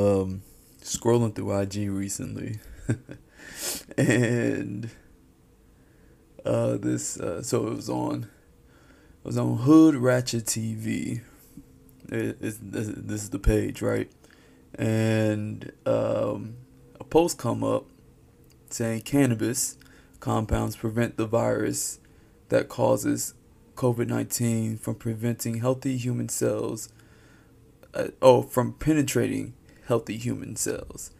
um, scrolling through IG recently, and uh, this uh, so it was on it was on Hood Ratchet TV. It, this is the page, right? And um, a post come up saying cannabis compounds prevent the virus that causes COVID 19 from preventing healthy human cells, uh, oh, from penetrating healthy human cells.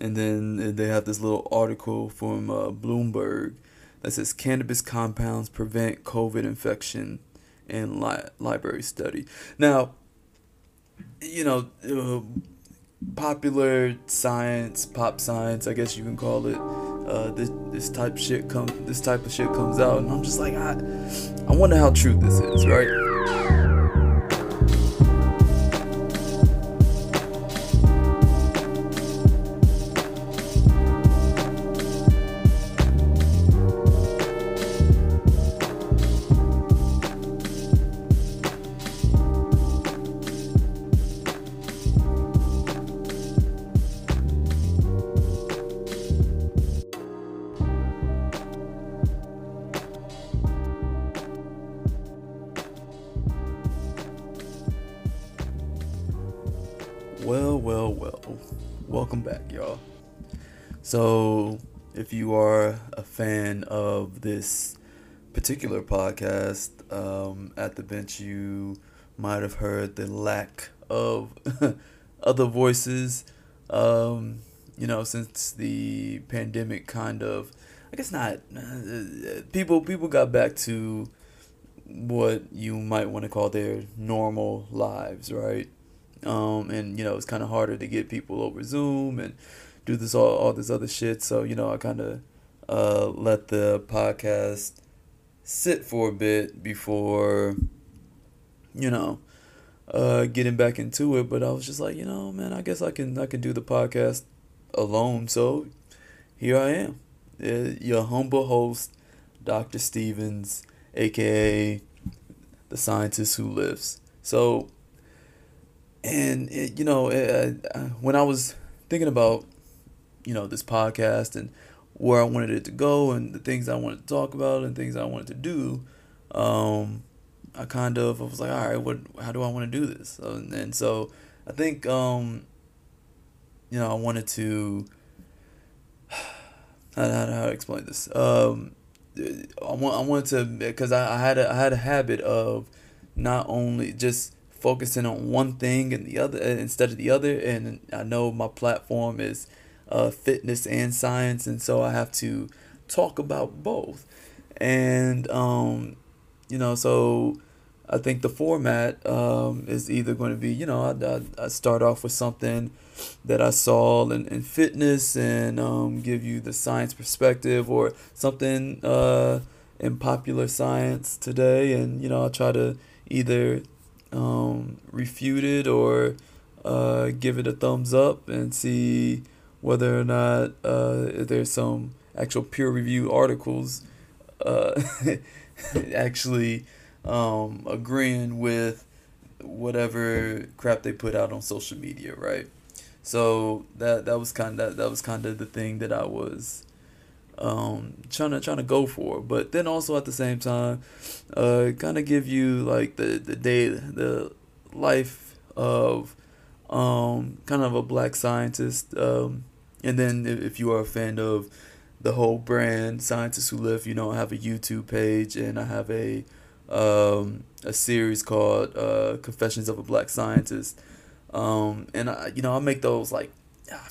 And then they have this little article from uh, Bloomberg that says cannabis compounds prevent COVID infection in li- library study. Now, you know, uh, popular science, pop science, I guess you can call it. Uh, this this type shit come this type of shit comes out, and I'm just like, I, I wonder how true this is, right? Welcome back, y'all. So, if you are a fan of this particular podcast, um, at the bench, you might have heard the lack of other voices. Um, you know, since the pandemic kind of, I guess not. Uh, people people got back to what you might want to call their normal lives, right? Um, and you know it's kind of harder to get people over Zoom and do this all all this other shit. So you know I kind of uh, let the podcast sit for a bit before you know uh, getting back into it. But I was just like, you know, man, I guess I can I can do the podcast alone. So here I am, uh, your humble host, Doctor Stevens, aka the scientist who lives. So and it, you know, it, uh, when I was thinking about, you know, this podcast and where I wanted it to go and the things I wanted to talk about and things I wanted to do, um, I kind of I was like, all right, what? How do I want to do this? And, and so I think, um, you know, I wanted to. I how, how, how to explain this? Um, I want I wanted to because I, I had a I had a habit of not only just focusing on one thing and the other instead of the other. And I know my platform is uh, fitness and science, and so I have to talk about both. And um, you know, so I think the format um, is either going to be, you know, I, I, I start off with something that I saw in, in fitness and um, give you the science perspective or something uh, in popular science today. And, you know, I try to either um, refute it or uh, give it a thumbs up and see whether or not uh, there's some actual peer review articles uh, actually um, agreeing with whatever crap they put out on social media, right? So that that was kind of that was kind of the thing that I was um, trying to trying to go for, but then also at the same time, uh, kind of give you like the the day the life of um, kind of a black scientist, um, and then if you are a fan of the whole brand scientists who live, you know, I have a YouTube page and I have a um, a series called uh, Confessions of a Black Scientist, um, and I, you know I make those like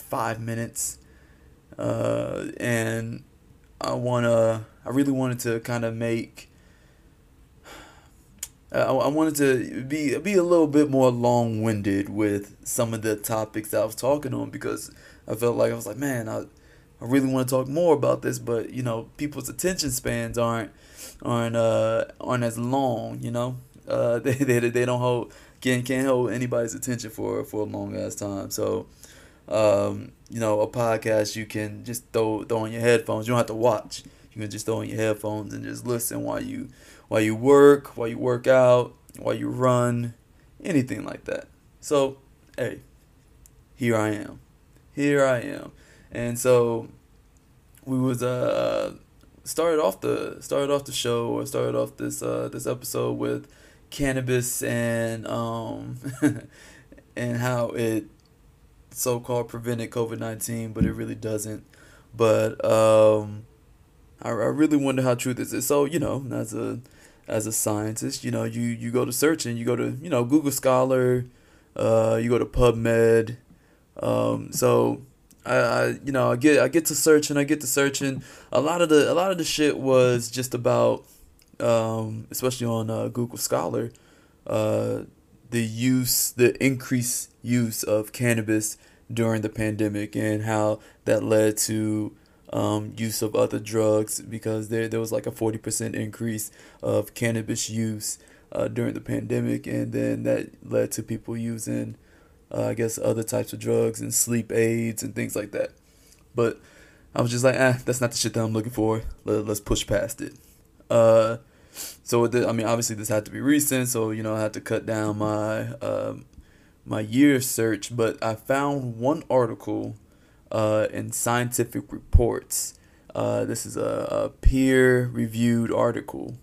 five minutes, uh, and I wanna I really wanted to kind of make I, I wanted to be be a little bit more long winded with some of the topics I was talking on because I felt like I was like man I I really want to talk more about this but you know people's attention spans aren't aren't uh aren't as long you know? Uh they they, they don't hold can't can't hold anybody's attention for for a long ass time. So um, you know, a podcast you can just throw throw on your headphones. You don't have to watch. You can just throw on your headphones and just listen while you while you work, while you work out, while you run, anything like that. So, hey, here I am, here I am, and so we was uh started off the started off the show or started off this uh this episode with cannabis and um and how it so-called prevented COVID-19 but it really doesn't. But um I, I really wonder how true this is. So you know as a as a scientist you know you you go to search and you go to you know Google Scholar uh you go to PubMed. Um so I, I you know I get I get to searching I get to searching. A lot of the a lot of the shit was just about um, especially on uh, Google Scholar uh, the use the increased use of cannabis during the pandemic and how that led to um, use of other drugs because there there was like a 40% increase of cannabis use uh, during the pandemic and then that led to people using uh, I guess other types of drugs and sleep aids and things like that. But I was just like, ah, that's not the shit that I'm looking for. Let, us push past it. Uh, so the, I mean, obviously this had to be recent, so you know I had to cut down my um, my year search. But I found one article uh, in Scientific Reports. Uh, this is a, a peer reviewed article.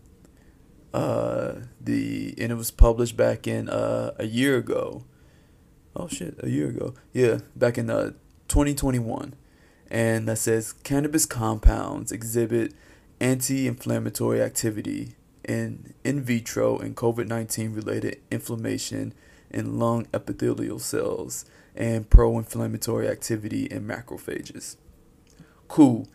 Uh, the and it was published back in uh, a year ago oh shit, a year ago. Yeah, back in uh, 2021. And that says cannabis compounds exhibit anti inflammatory activity in in vitro and COVID 19 related inflammation in lung epithelial cells and pro inflammatory activity in macrophages. Cool.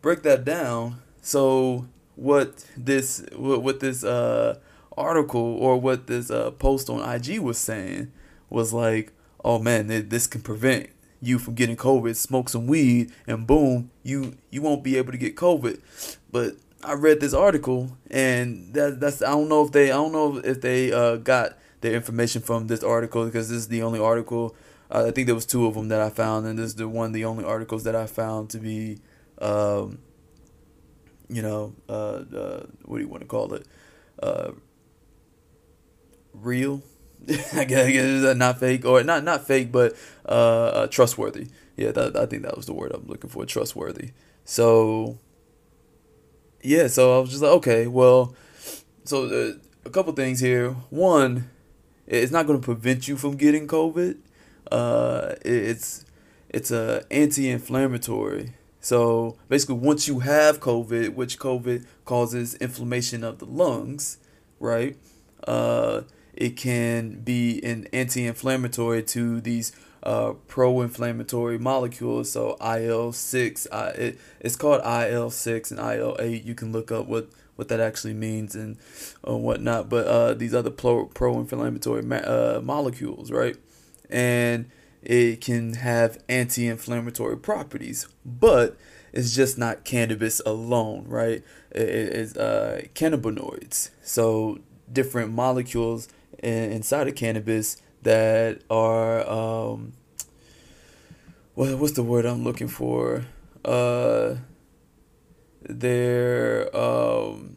Break that down. So, what this what, what this uh, article or what this uh, post on IG was saying was like, oh man, this can prevent you from getting COVID. Smoke some weed, and boom, you you won't be able to get COVID. But I read this article, and that that's I don't know if they I don't know if they uh, got their information from this article because this is the only article. Uh, I think there was two of them that I found, and this is the one the only articles that I found to be, um, you know, uh, uh what do you want to call it, uh, real I guess not fake or not not fake, but uh, uh, trustworthy. Yeah, that, I think that was the word I'm looking for. Trustworthy. So yeah, so I was just like, okay, well, so a couple things here. One, it's not going to prevent you from getting COVID. Uh, it's it's a anti-inflammatory. So basically, once you have COVID, which COVID causes inflammation of the lungs, right? Uh, it can be an anti-inflammatory to these uh, pro-inflammatory molecules. So IL six, it, it's called IL six and IL eight. You can look up what what that actually means and uh, whatnot. But uh, these other pro pro-inflammatory ma- uh, molecules, right? And it can have anti-inflammatory properties, but it's just not cannabis alone, right? It is uh, cannabinoids. So different molecules inside of cannabis that are um, what what's the word I'm looking for? Uh, they're um,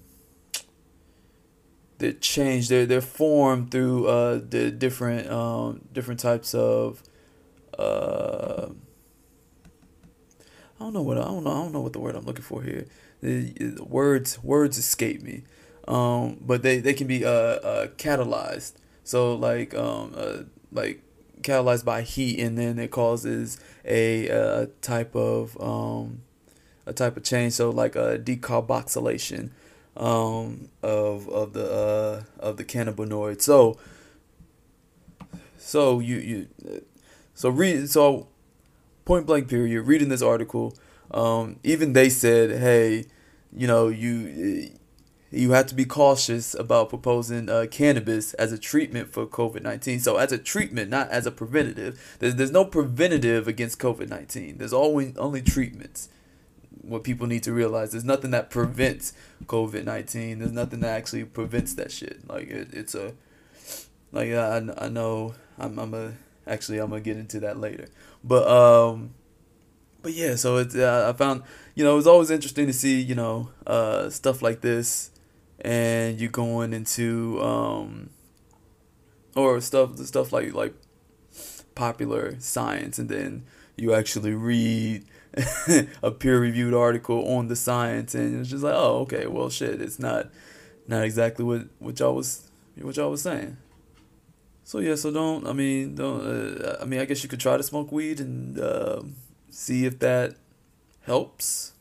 they're changed. They're they're through uh, the different um, different types of. Uh, I don't know what I don't know. I don't know what the word I'm looking for here. The, the words words escape me um, but they, they can be uh, uh, catalyzed. So like um, uh, like catalyzed by heat, and then it causes a, a type of um, a type of change. So like a decarboxylation um, of of the uh, of the cannabinoid. So so you you so read so point blank period. Reading this article, um, even they said, hey, you know you you have to be cautious about proposing uh, cannabis as a treatment for COVID 19. So, as a treatment, not as a preventative. There's, there's no preventative against COVID 19, there's always only treatments. What people need to realize there's nothing that prevents COVID 19, there's nothing that actually prevents that shit. Like, it, it's a, like, I, I know, I'm, I'm a, actually, I'm gonna get into that later. But, um, but yeah, so it's, uh, I found, you know, it was always interesting to see, you know, uh, stuff like this and you're going into um or stuff the stuff like like popular science and then you actually read a peer reviewed article on the science and it's just like oh okay well shit it's not not exactly what what y'all was what y'all was saying. So yeah so don't i mean don't uh, i mean i guess you could try to smoke weed and uh, see if that helps.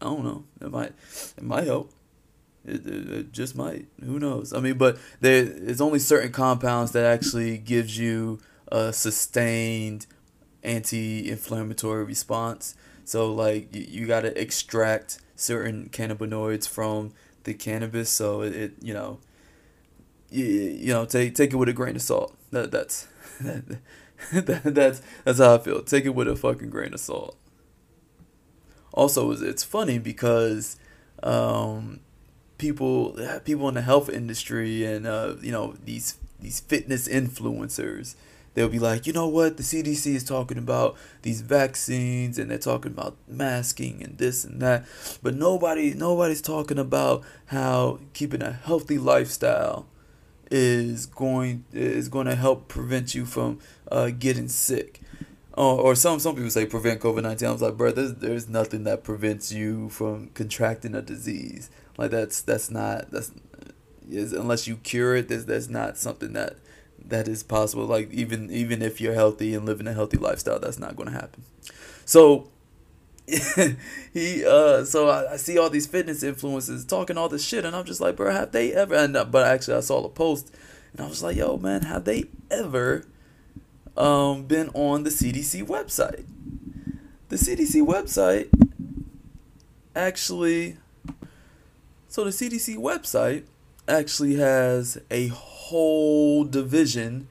I don't know. It might it might help. It, it, it just might. Who knows? I mean but there it's only certain compounds that actually gives you a sustained anti-inflammatory response. So like you, you got to extract certain cannabinoids from the cannabis. So it, it you know you, you know take take it with a grain of salt. That that's that, that's that's how I feel. Take it with a fucking grain of salt. Also, it's funny because um, people people in the health industry and uh, you know these these fitness influencers they'll be like, you know what, the CDC is talking about these vaccines and they're talking about masking and this and that, but nobody nobody's talking about how keeping a healthy lifestyle is going is going to help prevent you from uh, getting sick. Or, or some some people say prevent COVID nineteen. I was like, bro, there's there's nothing that prevents you from contracting a disease. Like that's that's not that's is unless you cure it. There's that's not something that that is possible. Like even even if you're healthy and living a healthy lifestyle, that's not going to happen. So he uh so I, I, see all these fitness influencers talking all this shit and I'm just like bro have they ever and uh, but actually I saw the post and I was like yo man have they ever um been on the CDC website the CDC website actually so the CDC website actually has a whole division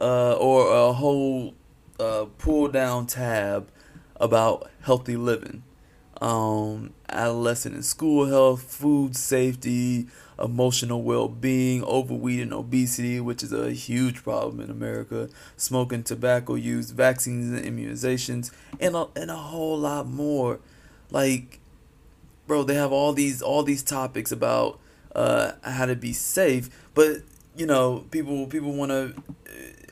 uh, or a whole uh, pull down tab about healthy living, um, adolescent and school health, food safety, emotional well being, overweight and obesity, which is a huge problem in America, smoking, tobacco use, vaccines and immunizations, and a, and a whole lot more. Like, bro, they have all these all these topics about uh, how to be safe, but you know, people people want to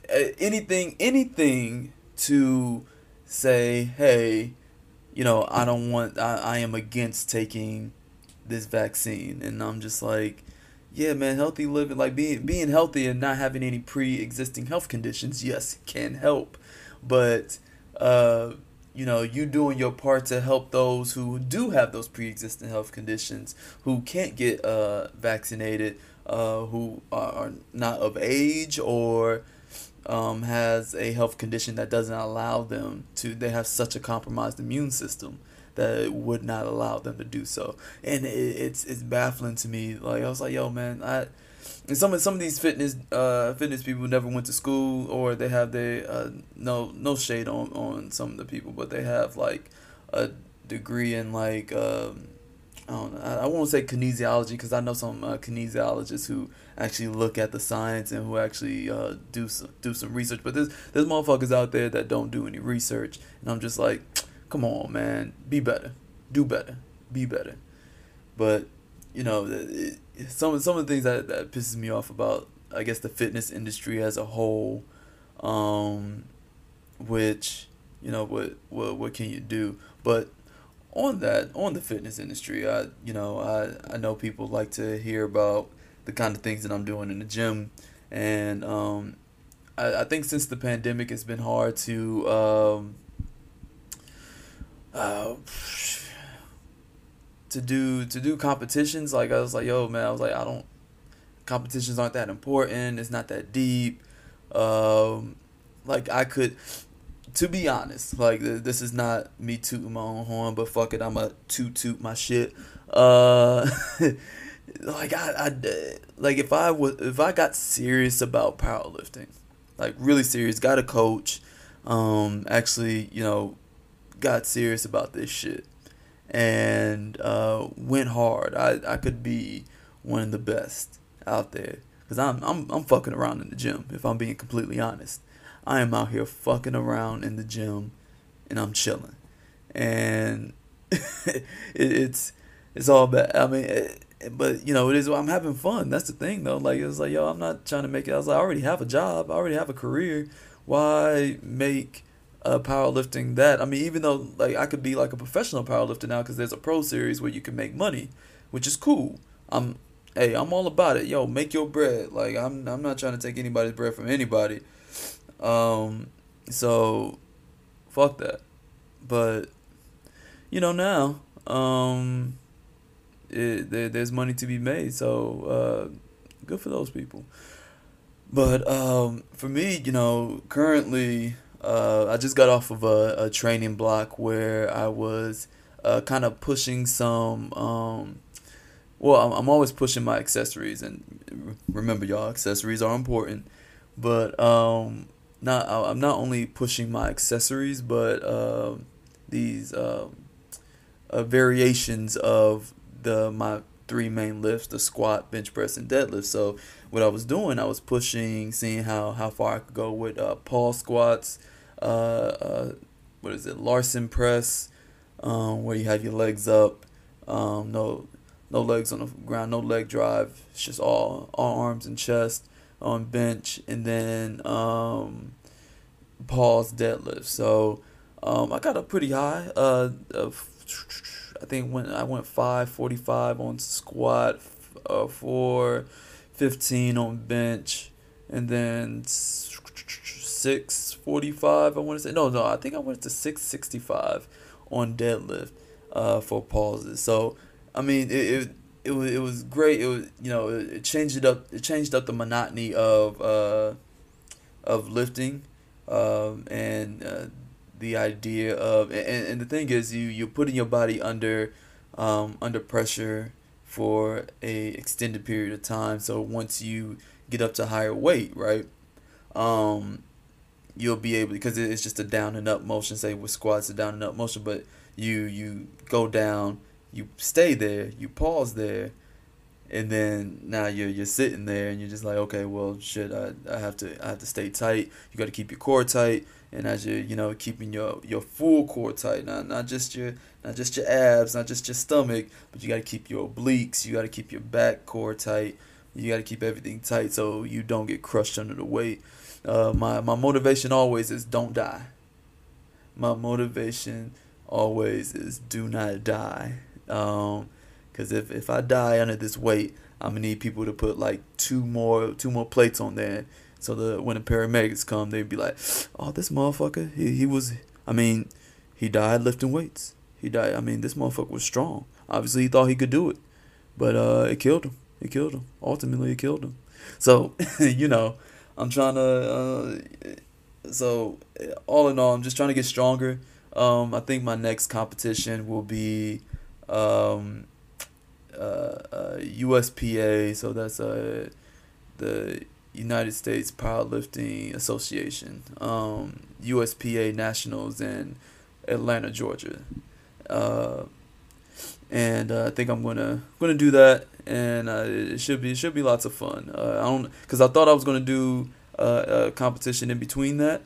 uh, anything anything to say, hey, you know, I don't want I, I am against taking this vaccine and I'm just like yeah, man, healthy living like being being healthy and not having any pre-existing health conditions, yes, can help. But uh you know, you doing your part to help those who do have those pre-existing health conditions, who can't get uh, vaccinated, uh, who are not of age or um, has a health condition that doesn't allow them to. They have such a compromised immune system that it would not allow them to do so, and it, it's it's baffling to me. Like I was like, yo, man, I. And some of some of these fitness uh fitness people never went to school or they have their uh no no shade on on some of the people but they have like a degree in like um I don't know, I, I won't say kinesiology because I know some uh, kinesiologists who actually look at the science and who actually uh, do some, do some research. But there's there's motherfuckers out there that don't do any research, and I'm just like, come on, man, be better, do better, be better. But you know, it, some some of the things that that pisses me off about I guess the fitness industry as a whole, um, which you know what what what can you do? But on that on the fitness industry i you know i i know people like to hear about the kind of things that i'm doing in the gym and um i, I think since the pandemic it's been hard to um uh to do to do competitions like i was like yo man i was like i don't competitions aren't that important it's not that deep um like i could to be honest, like this is not me tooting my own horn, but fuck it, I'm a toot toot my shit. Uh, like I, I, like if I was if I got serious about powerlifting, like really serious, got a coach, um, actually, you know, got serious about this shit, and uh, went hard. I I could be one of the best out there because I'm I'm I'm fucking around in the gym if I'm being completely honest. I am out here fucking around in the gym and I'm chilling. And it, it's it's all bad. I mean, it, but you know, it is. I'm having fun. That's the thing, though. Like it's like, yo, I'm not trying to make it. I was like, I already have a job. I already have a career. Why make uh, powerlifting that? I mean, even though like I could be like a professional powerlifter now because there's a pro series where you can make money, which is cool. I'm, hey, I'm all about it. Yo, make your bread. Like I'm, I'm not trying to take anybody's bread from anybody. Um, so, fuck that. But, you know now, um it, there, there's money to be made. So uh, good for those people. But um, for me, you know, currently uh, I just got off of a, a training block where I was uh, kind of pushing some. Um, well, I'm, I'm always pushing my accessories, and remember, y'all, accessories are important. But um, not I'm not only pushing my accessories, but uh, these uh, uh, variations of the my three main lifts the squat bench press and deadlift. So what i was doing i was pushing seeing how how far i could go with uh pause squats uh, uh what is it Larsen press um where you have your legs up um no no legs on the ground no leg drive. It's just all all arms and chest on bench. And then um pause deadlift. So um i got up pretty high uh, uh I think when I went 545 on squat, uh, 415 on bench, and then 645. I want to say no, no. I think I went to 665 on deadlift uh, for pauses. So I mean, it, it it was it was great. It was you know it, changed it up. It changed up the monotony of uh, of lifting, um, and uh, the idea of and, and the thing is you you're putting your body under um, under pressure for a extended period of time. So once you get up to higher weight right um, you'll be able because it's just a down and up motion. Say with squats a down and up motion but you you go down you stay there you pause there and then now you're you're sitting there and you're just like okay well shit I, I have to I have to stay tight. You got to keep your core tight and as you're you know keeping your your full core tight not not just your not just your abs not just your stomach but you got to keep your obliques you got to keep your back core tight you got to keep everything tight so you don't get crushed under the weight. Uh, my my motivation always is don't die. My motivation always is do not die. Um because if, if i die under this weight i'm gonna need people to put like two more two more plates on there so the when the paramedics come, they'd be like, "Oh, this motherfucker, he he was. I mean, he died lifting weights. He died. I mean, this motherfucker was strong. Obviously, he thought he could do it, but uh, it killed him. It killed him. Ultimately, it killed him. So, you know, I'm trying to. Uh, so, all in all, I'm just trying to get stronger. Um, I think my next competition will be um, uh, uh, USPA. So that's uh, the United States Powerlifting Association, um, USPA Nationals in Atlanta, Georgia. Uh, and uh, I think I'm gonna gonna do that, and uh, it should be it should be lots of fun. Uh, I don't because I thought I was gonna do uh, a competition in between that,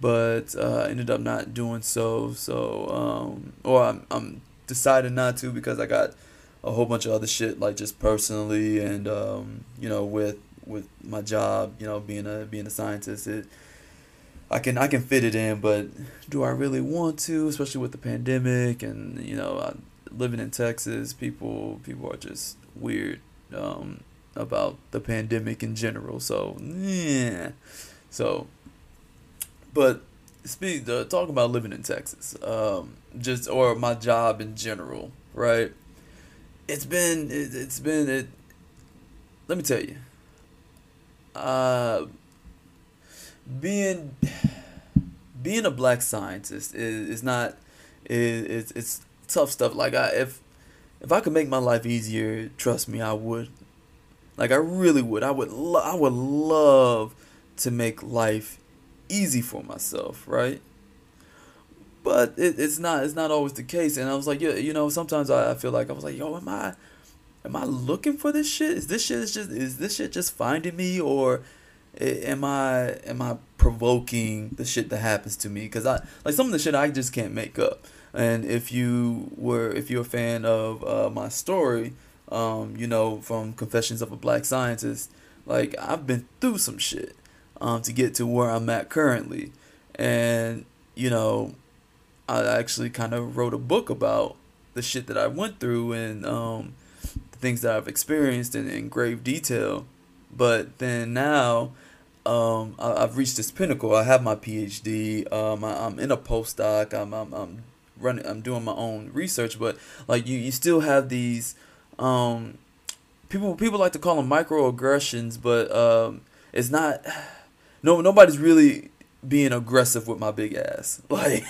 but uh, ended up not doing so. So um, or I'm I'm deciding not to because I got a whole bunch of other shit like just personally and um, you know with with my job, you know, being a being a scientist, it I can I can fit it in, but do I really want to, especially with the pandemic and you know, I, living in Texas, people people are just weird um, about the pandemic in general. So yeah, so but speak uh, talk about living in Texas, um, just or my job in general, right? It's been it, it's been it. Let me tell you, uh, being being a black scientist is, is not is it's, it's tough stuff. Like I if if I could make my life easier, trust me, I would. Like I really would. I would lo- I would love to make life easy for myself, right? But it, it's not it's not always the case. And I was like, yeah, you know, sometimes I, I feel like I was like, yo, am I am I looking for this shit? Is this shit is just is this shit just finding me or am I am I provoking the shit that happens to me? Cause I like some of the shit I just can't make up. And if you were if you're a fan of uh, my story, um, you know, from Confessions of a Black Scientist, like I've been through some shit um, to get to where I'm at currently, and you know, I actually kind of wrote a book about the shit that I went through and um, things that I've experienced in, in grave detail. But then now, um, I, have reached this pinnacle. I have my PhD. Um, I, am in a postdoc. I'm, I'm, I'm running. I'm doing my own research. But like you, you still have these. Um, people people like to call them microaggressions, but um, it's not. No, nobody's really being aggressive with my big ass. Like,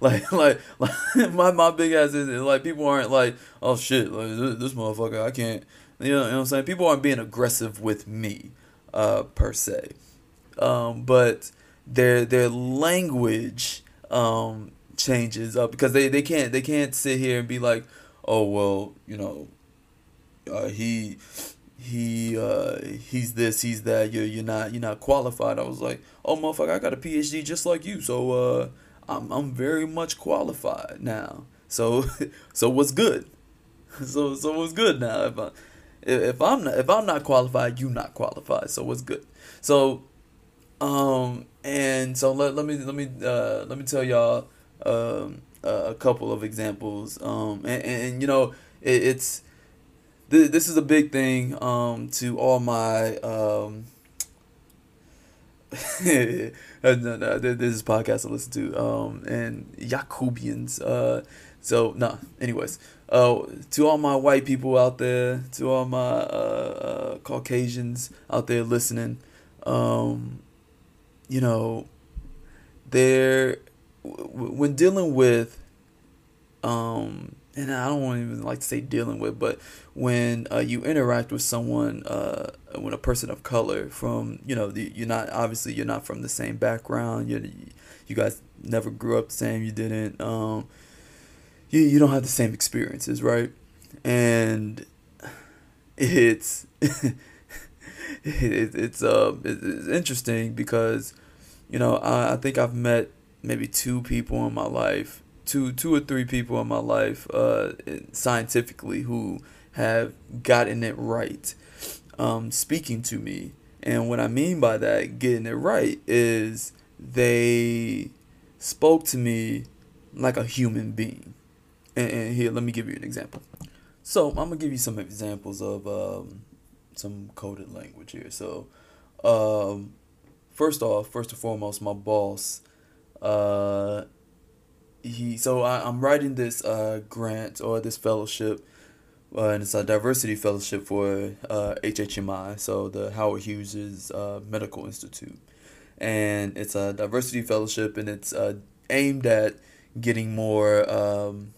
like, like, like my, my big ass is like people aren't like, oh shit, like this, this motherfucker, I can't, you know, you know what I'm saying? People aren't being aggressive with me, uh, per se. Um, but their their language um changes up because they, they can't they can't sit here and be like, oh well, you know, uh, he he uh he's this he's that you're you're not you're not qualified. I was like oh motherfucker i got a phd just like you. So uh i'm i'm very much qualified now. So so what's good? So so what's good now? If i if i'm not if i'm not qualified you not qualified. So what's good? So um and so let, let me let me uh let me tell y'all um a couple of examples. Um and, and, and you know it, it's this is a big thing um, to all my um, this is podcast I listen to um, and Yakubians. Uh, so no, nah, anyways, uh, to all my white people out there, to all my uh, uh, Caucasians out there listening, um, you know, they're w- when dealing with um, and I don't even like to say dealing with, but when uh, you interact with someone, uh, when a person of color from, you know, the, you're not obviously you're not from the same background. You you guys never grew up the same. You didn't. Um, you you don't have the same experiences, right? And it's it, it's uh it's interesting because you know I, I think I've met maybe two people in my life two two or three people in my life uh, scientifically who have gotten it right um, speaking to me. And what i mean by that getting it right is they spoke to me like a human being. And, and here let me give you an example. So i'm gonna give you some examples of um, some coded language here. So um, first off first and foremost my boss uh, he so I, I'm writing this uh, grant or this fellowship, uh, and it's a diversity fellowship for uh, HHMI, so the Howard Hughes uh, Medical Institute, and it's a diversity fellowship, and it's uh, aimed at getting more um,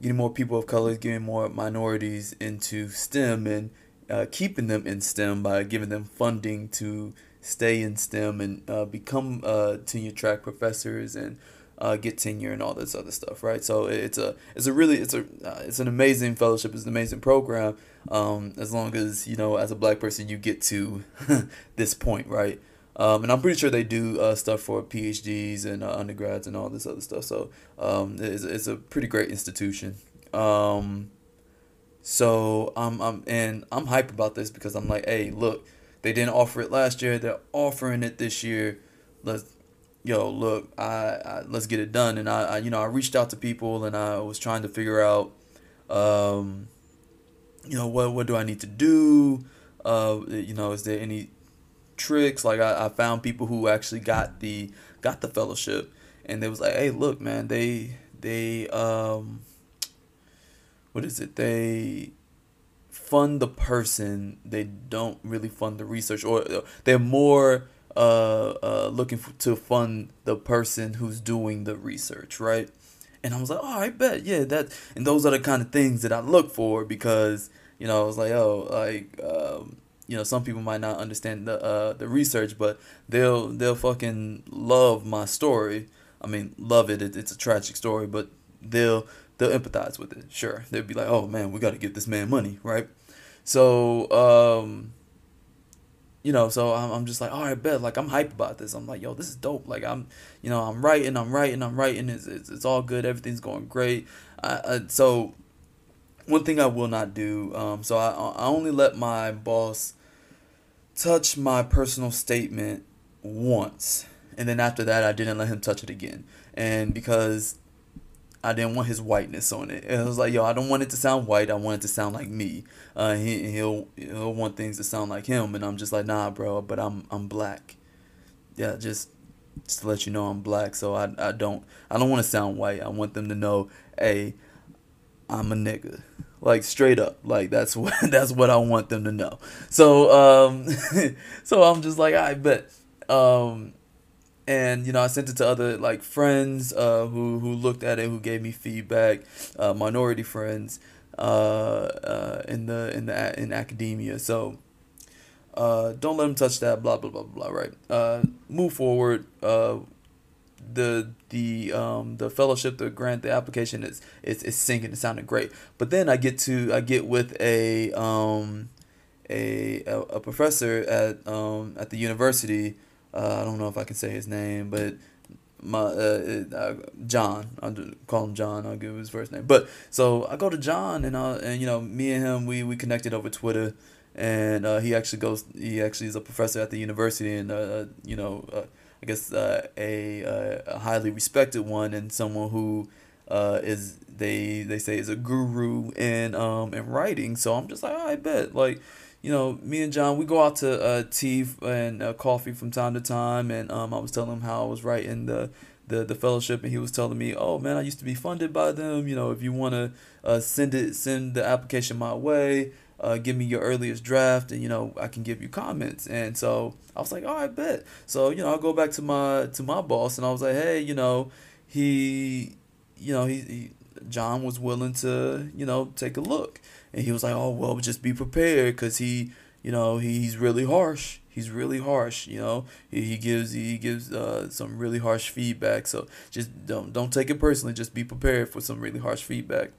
getting more people of color, getting more minorities into STEM, and uh, keeping them in STEM by giving them funding to stay in STEM and uh, become uh, tenure track professors and uh, get tenure and all this other stuff, right? So it's a it's a really it's a uh, it's an amazing fellowship. It's an amazing program. Um, as long as you know, as a black person, you get to this point, right? Um, and I'm pretty sure they do uh, stuff for PhDs and uh, undergrads and all this other stuff. So um, it's, it's a pretty great institution. Um, so I'm, I'm and I'm hype about this because I'm like, hey, look, they didn't offer it last year. They're offering it this year. Let's yo, look, I, I let's get it done. And I, I, you know, I reached out to people and I was trying to figure out, um, you know, what what do I need to do? Uh, you know, is there any tricks? Like I, I found people who actually got the got the fellowship, and they was like, hey, look, man, they they um, what is it? They fund the person. They don't really fund the research, or they're more uh, uh, looking to fund the person who's doing the research, right? And I was like, oh, I bet, yeah, that. And those are the kind of things that I look for because you know I was like, oh, like um, you know, some people might not understand the uh, the research, but they'll they'll fucking love my story. I mean, love it. it it's a tragic story, but they'll they'll empathize with it. Sure, they'll be like, oh man, we got to give this man money, right? So um, you know, so I'm, I'm just like, all right, bet. Like, I'm hyped about this. I'm like, yo, this is dope. Like, I'm, you know, I'm writing, I'm writing, I'm writing. It's, it's, it's all good. Everything's going great. I, so one thing I will not do. Um, so I I only let my boss touch my personal statement once, and then after that I didn't let him touch it again. And because I didn't want his whiteness on it. It was like, yo, I don't want it to sound white. I want it to sound like me. Uh, he he'll he'll want things to sound like him, and I'm just like, nah, bro. But I'm I'm black. Yeah, just just to let you know I'm black. So I I don't I don't want to sound white. I want them to know, hey, I'm a nigga. Like straight up. Like that's what that's what I want them to know. So um so I'm just like, I bet um and you know I sent it to other like friends uh, who who looked at it, who gave me feedback, uh, minority friends uh, uh, in the in the in academia. So uh, don't let them touch that. Blah blah blah blah. Right. Uh, move forward. The the um the fellowship, the grant, the application is is is sinking. It sounded great, but then I get to I get with a um a a, a professor at um at the university uh, I don't know if I can say his name, but my uh, uh, John. I'll call him John. I'll give his first name. But so I go to John, and uh, and you know, me and him, we we connected over Twitter, and uh, he actually goes. He actually is a professor at the university, and uh, uh you know, uh, I guess uh, a uh, a highly respected one, and someone who uh is they they say is a guru in um in writing. So I'm just like, oh, I bet like you know, me and John, we go out to uh, tea and uh, coffee from time to time, and um, I was telling him how I was writing the, the the fellowship, and he was telling me, "Oh man, I used to be funded by them. You know, if you want to uh, send it, send the application my way. Uh, give me your earliest draft, and you know I can give you comments." And so I was like, "Oh, I bet." So you know, I'll go back to my to my boss, and I was like, "Hey, you know, he, you know, he, he John was willing to, you know, take a look." And he was like, "Oh well, just be prepared, cause he, you know, he's really harsh. He's really harsh. You know, he, he gives he gives uh, some really harsh feedback. So just don't don't take it personally. Just be prepared for some really harsh feedback."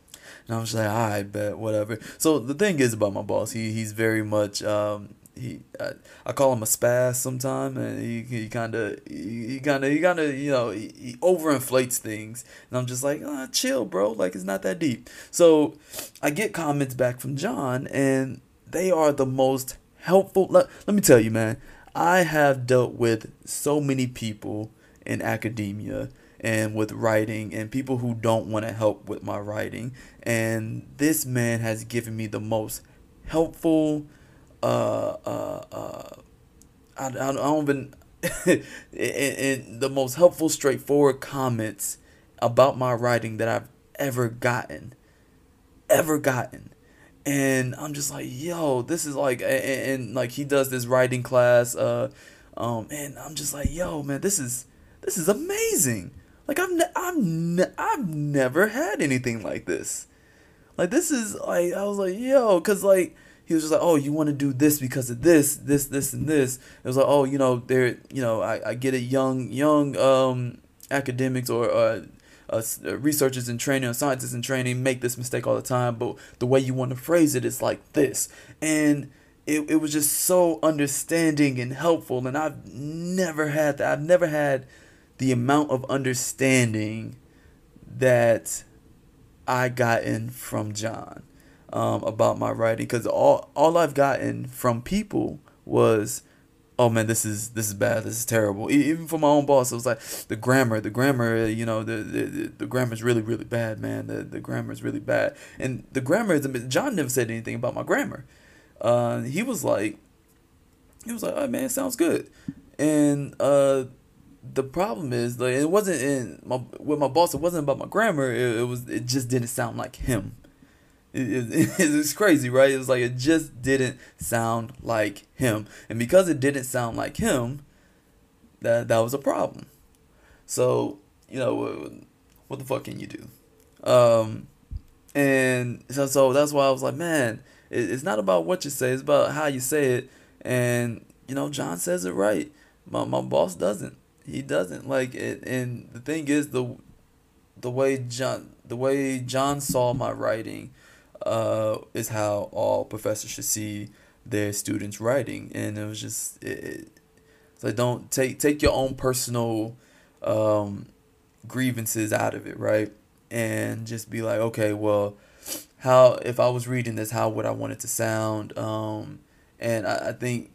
And I was like, "I bet whatever." So the thing is about my boss, he he's very much um, he I, I call him a spaz sometime and he he kind of he kind of he kind of you know he, he overinflates things. And I'm just like oh, chill bro. Like it's not that deep. So I get comments back from John and they are the most helpful. Let, let me tell you man I have dealt with so many people in academia and with writing and people who don't want to help with my writing and this man has given me the most helpful uh, uh, uh, I, I, don't even, in, the most helpful, straightforward comments about my writing that I've ever gotten, ever gotten. And I'm just like, yo, this is like, and, and like he does this writing class, uh, um, and I'm just like, yo, man, this is, this is amazing. Like I've, ne- I've, ne- I've never had anything like this. Like this is like, I was like, yo, cause like, he was just like, oh, you want to do this because of this, this, this, and this. It was like, oh, you know, there, you know, I, I get it, young, young um, academics or uh, uh, researchers in training or scientists in training make this mistake all the time, but the way you want to phrase it is like this. And it, it was just so understanding and helpful. And I've never had that. I've never had the amount of understanding that I gotten from John um, about my writing because all all I've gotten from people was oh man this is this is bad this is terrible. Even for my own boss it was like the grammar the grammar you know the the, the grammar is really really bad man. The, the grammar is really bad. And the grammar is john never said anything about my grammar. Uh, he was like he was like oh man sounds good. And uh the problem is like it wasn't in my with my boss it wasn't about my grammar it, it was it just didn't sound like him it, it, it's crazy, right? It was like it just didn't sound like him, and because it didn't sound like him, that that was a problem. So you know, what the fuck can you do? Um, and so so that's why I was like, man, it, it's not about what you say; it's about how you say it. And you know, John says it right. My my boss doesn't. He doesn't like it. And the thing is, the the way John the way John saw my writing uh, is how all professors should see their students writing, and it was just it, it like don't take take your own personal um, grievances out of it, right? And just be like, okay, well, how if I was reading this, how would I want it to sound? Um, and I, I think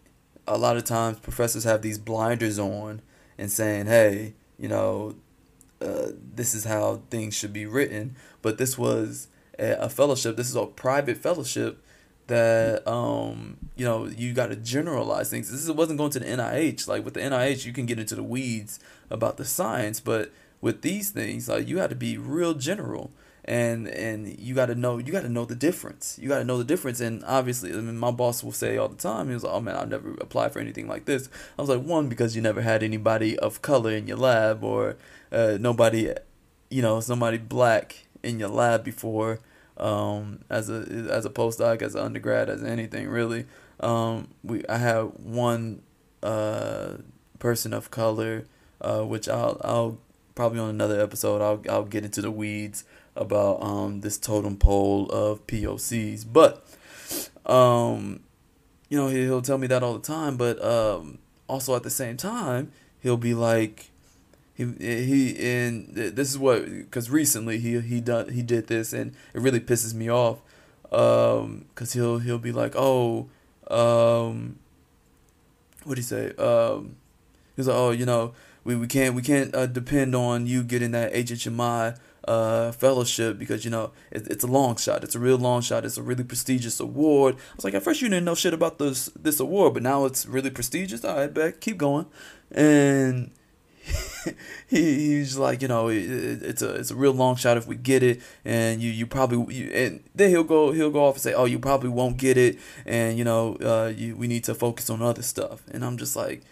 a lot of times professors have these blinders on and saying, hey, you know, uh, this is how things should be written. But this was a, fellowship. This is a private fellowship that um you know you got to generalize things. This wasn't going to the NIH. Like with the NIH, you can get into the weeds about the science, but with these things, like you had to be real general and and you got to know you got to know the difference you got to know the difference and obviously I mean, my boss will say all the time he was like oh man i've never applied for anything like this i was like one because you never had anybody of color in your lab or uh, nobody you know somebody black in your lab before um, as a as a postdoc as an undergrad as anything really um, we i have one uh, person of color uh, which i'll i'll probably on another episode i'll i'll get into the weeds about um, this totem pole of POCs. But, um, you know, he'll tell me that all the time. But um, also at the same time, he'll be like, he he and this is what because recently he he done he did this and it really pisses me off. Um, cause he'll he'll be like, oh, um, what do you say? Um, he's like, oh, you know, we, we can't we can't uh, depend on you getting that HHMI uh, fellowship because you know it, it's a long shot. It's a real long shot. It's a really prestigious award. I was like, at first you didn't know shit about this this award, but now it's really prestigious. All right, bet keep going, and he he's like, you know, it, it's a it's a real long shot if we get it, and you you probably you, and then he'll go he'll go off and say, oh, you probably won't get it, and you know, uh, you we need to focus on other stuff, and I'm just like,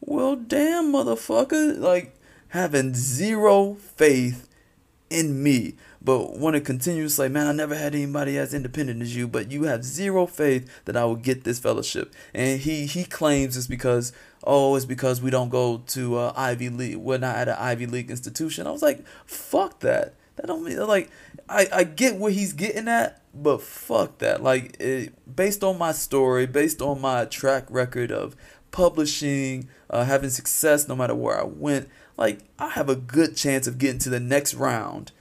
well, damn, motherfucker, like having zero faith in me. But want to continue to say, man, I never had anybody as independent as you, but you have zero faith that I will get this fellowship. And he he claims it's because oh, it's because we don't go to uh, Ivy League. We're not at an Ivy League institution. I was like, fuck that. That don't mean like I I get where he's getting at, but fuck that. Like it, based on my story, based on my track record of publishing, uh, having success no matter where I went like I have a good chance of getting to the next round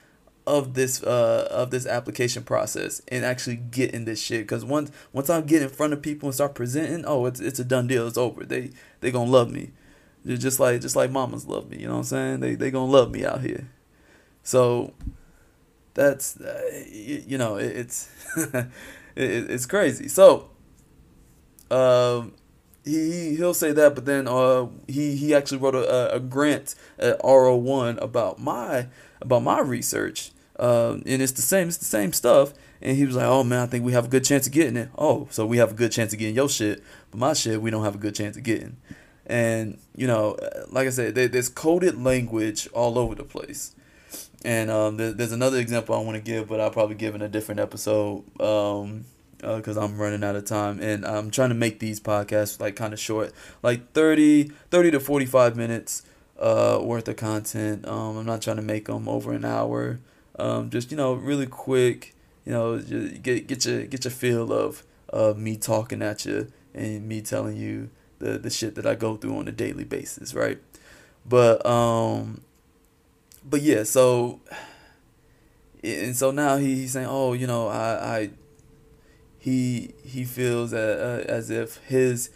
of this uh of this application process and actually getting this shit. Because once once I get in front of people and start presenting oh it's it's a done deal. It's over. They they gonna love me. They're just like just like mamas love me. You know what I'm saying? They they gonna love me out here. So that's uh, you, you, know it, it's it, it's crazy. So um he he'll say that, but then uh he he actually wrote a, a grant at R01 about my about my research. Um, and it's the same it's the same stuff. And he was like, "Oh man, I think we have a good chance of getting it." Oh, so we have a good chance of getting your shit, but my shit we don't have a good chance of getting. And you know, like I said, there's coded language all over the place. And um, there's another example I want to give, but I'll probably give in a different episode. Um, because uh, I'm running out of time and I'm trying to make these podcasts like kind of short, like 30, 30 to 45 minutes uh, worth of content. Um, I'm not trying to make them over an hour. Um, just you know, really quick. You know, get get your get your feel of uh, me talking at you and me telling you the the shit that I go through on a daily basis, right? But um, but yeah, so and so now he, he's saying, oh, you know, I I he he feels uh, as if his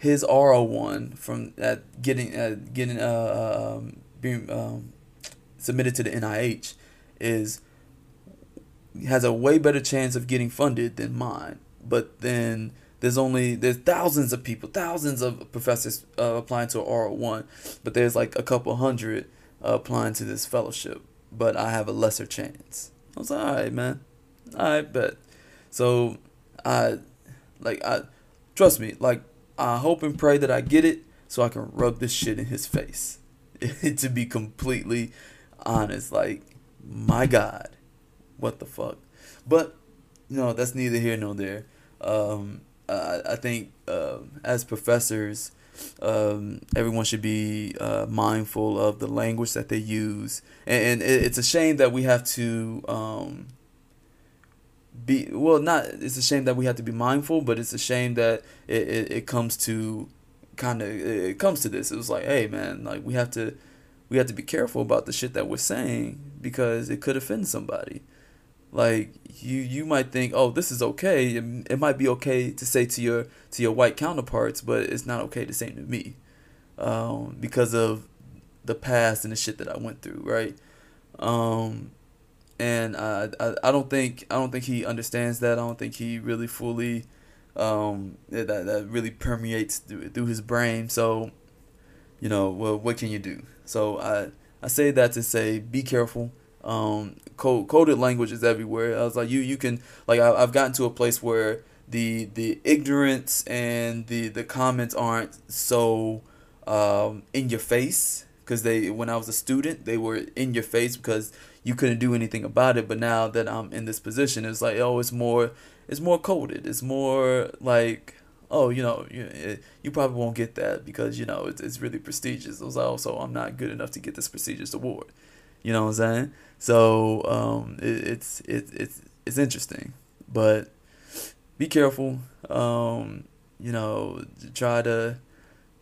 his R01 from at getting uh, getting uh, uh, um, being um, submitted to the NIH is has a way better chance of getting funded than mine. But then there's only there's thousands of people, thousands of professors uh, applying to R01, but there's like a couple hundred uh, applying to this fellowship. But I have a lesser chance. I was like, all right, man, all right, bet. So I like I trust me, like I hope and pray that I get it so I can rub this shit in his face. to be completely honest, like my God, what the fuck? But no, that's neither here nor there. Um, I, I think uh, as professors, um, everyone should be uh, mindful of the language that they use, and, and it's a shame that we have to um, be well not it's a shame that we have to be mindful but it's a shame that it, it, it comes to kind of it comes to this it was like hey man like we have to we have to be careful about the shit that we're saying because it could offend somebody like you you might think, oh, this is okay. It, it might be okay to say to your to your white counterparts, but it's not okay to say to me, um, because of the past and the shit that I went through, right? Um, and I, I I don't think I don't think he understands that. I don't think he really fully um, that that really permeates through, through his brain. So, you know, well, what can you do? So I I say that to say, be careful. Um, code, coded language is everywhere. I was like, you you can like I, I've gotten to a place where the the ignorance and the the comments aren't so um, in your face because they when I was a student they were in your face because you couldn't do anything about it. But now that I'm in this position, it's like oh, it's more it's more coded. It's more like oh, you know, you, you probably won't get that because you know it's, it's really prestigious. It was also I'm not good enough to get this prestigious award. You know what I'm saying? So um, it, it's it, it's it's interesting, but be careful. Um, you know, try to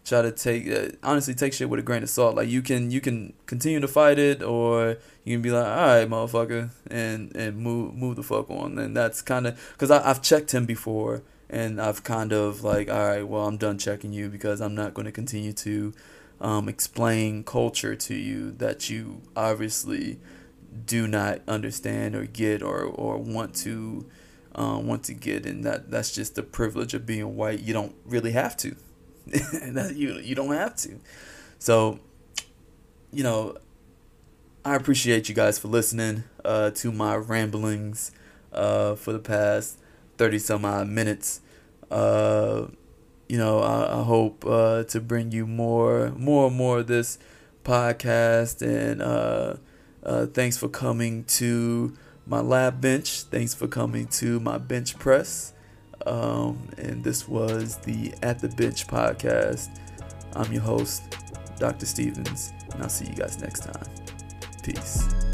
try to take uh, honestly take shit with a grain of salt. Like you can you can continue to fight it, or you can be like, all right, motherfucker, and and move move the fuck on. And that's kind of because I've checked him before, and I've kind of like, all right, well, I'm done checking you because I'm not going to continue to um, explain culture to you that you obviously do not understand or get or or want to. Um, want to get and that that's just the privilege of being white you don't really have to you you don't have to. So, you know, I appreciate you guys for listening uh, to my ramblings uh, for the past thirty some odd minutes. Uh, you know, I, I hope uh, to bring you more, more and more of this podcast. And uh, uh, thanks for coming to my lab bench. Thanks for coming to my bench press. Um, and this was the At the Bench podcast. I'm your host, Dr. Stevens, and I'll see you guys next time. Peace.